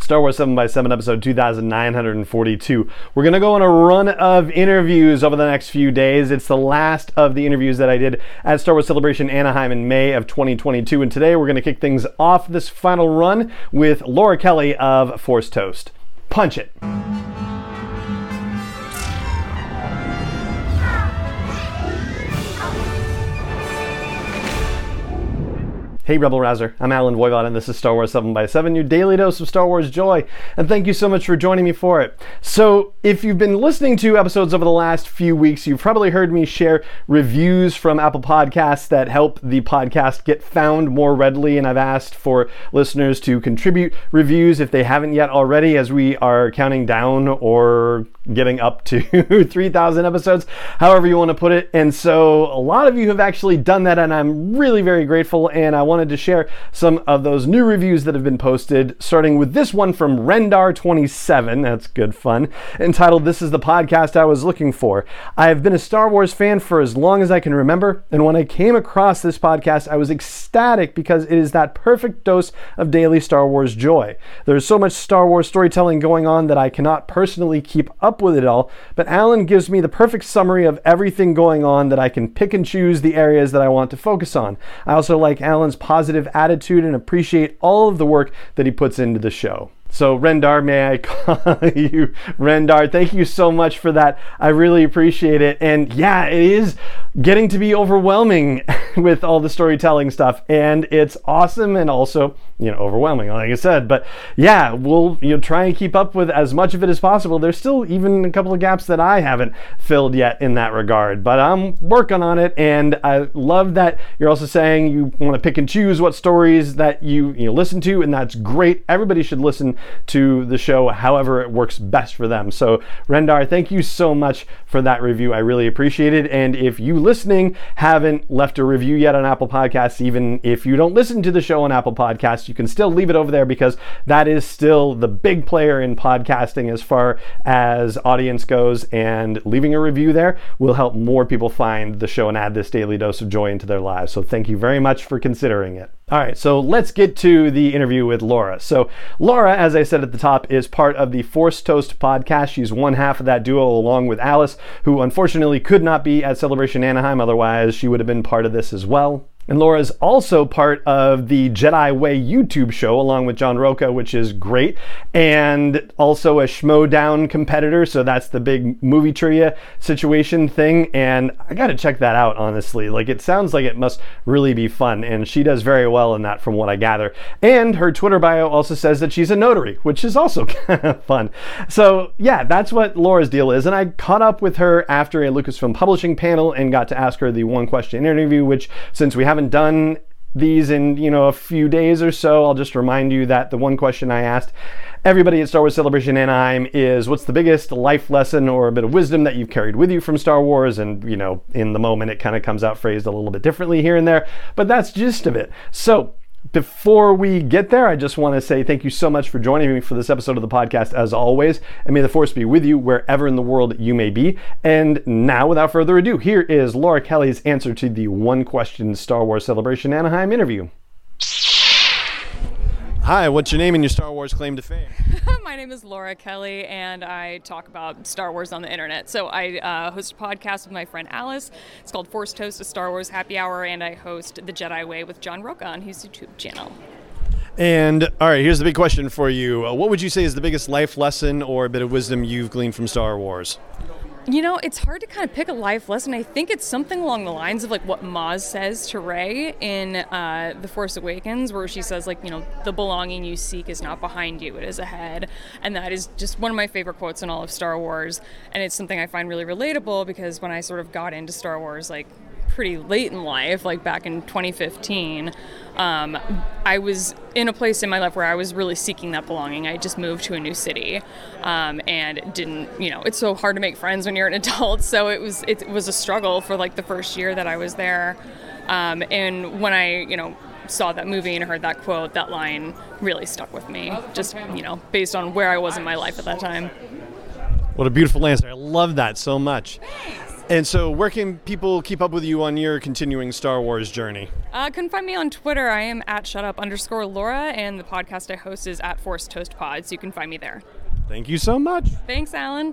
Star Wars 7x7 episode 2942. We're going to go on a run of interviews over the next few days. It's the last of the interviews that I did at Star Wars Celebration Anaheim in May of 2022. And today we're going to kick things off this final run with Laura Kelly of Force Toast. Punch it. Hey Rebel Rouser, I'm Allen Voivod and this is Star Wars 7x7, your daily dose of Star Wars joy, and thank you so much for joining me for it. So, if you've been listening to episodes over the last few weeks, you've probably heard me share reviews from Apple Podcasts that help the podcast get found more readily, and I've asked for listeners to contribute reviews if they haven't yet already, as we are counting down or getting up to 3,000 episodes, however you want to put it. And so, a lot of you have actually done that, and I'm really very grateful, and I want wanted to share some of those new reviews that have been posted, starting with this one from Rendar27. That's good fun. Entitled, This is the podcast I was looking for. I have been a Star Wars fan for as long as I can remember, and when I came across this podcast, I was ecstatic because it is that perfect dose of daily Star Wars joy. There's so much Star Wars storytelling going on that I cannot personally keep up with it all, but Allen gives me the perfect summary of everything going on that I can pick and choose the areas that I want to focus on. I also like Allen's positive attitude and appreciate all of the work that he puts into the show. So, Rendar, may I call you Rendar? Thank you so much for that. I really appreciate it. And yeah, it is getting to be overwhelming with all the storytelling stuff. And it's awesome and also, you know, overwhelming, like I said. But yeah, we'll you know try and keep up with as much of it as possible. There's still even a couple of gaps that I haven't filled yet in that regard. But I'm working on it. And I love that you're also saying you want to pick and choose what stories that you, you know, listen to, and that's great. Everybody should listen to the show however it works best for them. So, Rendar, thank you so much for that review. I really appreciate it. And if you listening haven't left a review yet on Apple Podcasts, even if you don't listen to the show on Apple Podcasts, you can still leave it over there because that is still the big player in podcasting as far as audience goes. And leaving a review there will help more people find the show and add this daily dose of joy into their lives. So, thank you very much for considering it. All right, so let's get to the interview with Laura. So, Laura, as I said at the top, is part of the Force Toast podcast. She's one half of that duo along with Alice, who unfortunately could not be at Celebration Anaheim, otherwise, she would have been part of this as well. And Laura is also part of the Jedi Way YouTube show along with John Roca, which is great. And also a Schmoedown competitor. So that's the big movie trivia situation thing. And I got to check that out, honestly. Like it sounds like it must really be fun. And she does very well in that from what I gather. And her Twitter bio also says that she's a notary, which is also kind of fun. So yeah, that's what Laura's deal is. And I caught up with her after a Lucasfilm publishing panel and got to ask her the one question interview, which since we haven't done these in you know a few days or so i'll just remind you that the one question i asked everybody at star wars celebration anaheim is what's the biggest life lesson or a bit of wisdom that you've carried with you from star wars? And you know in the moment it kind of comes out phrased a little bit differently here and there but that's just of it. So before we get there, I just want to say thank you so much for joining me for this episode of the podcast, as always. And may the force be with you wherever in the world you may be. And now, without further ado, here is Laura Kelly's answer to the one question Star Wars Celebration Anaheim interview. Hi, what's your name and your Star Wars claim to fame? My name is Laura Kelly, and I talk about Star Wars on the internet. So I uh, host a podcast with my friend Alice. It's called Force Toast, a Star Wars happy hour, and I host The Jedi Way with John Roca on his YouTube channel. And all right, here's the big question for you. Uh, what would you say is the biggest life lesson or a bit of wisdom you've gleaned from Star Wars? You know, it's hard to kind of pick a life lesson. I think it's something along the lines of like what Maz says to Rey in uh, The Force Awakens, where she says, like, you know, the belonging you seek is not behind you, it is ahead. And that is just one of my favorite quotes in all of Star Wars. And it's something I find really relatable because when I sort of got into Star Wars, like, pretty late in life, like back in 2015, um, I was in a place in my life where I was really seeking that belonging. I just moved to a new city um, and didn't, you know, it's so hard to make friends when you're an adult. So it was it was a struggle for like the first year that I was there. Um, and when I, you know, saw that movie and heard that quote, that line really stuck with me. Just you know, based on where I was in my life at that time. What a beautiful answer. I love that so much. And so, where can people keep up with you on your continuing Star Wars journey? Uh, can find me on Twitter. I am at shutup underscore Laura, and the podcast I host is at Force Toast Pod, so you can find me there. Thank you so much. Thanks, Allen.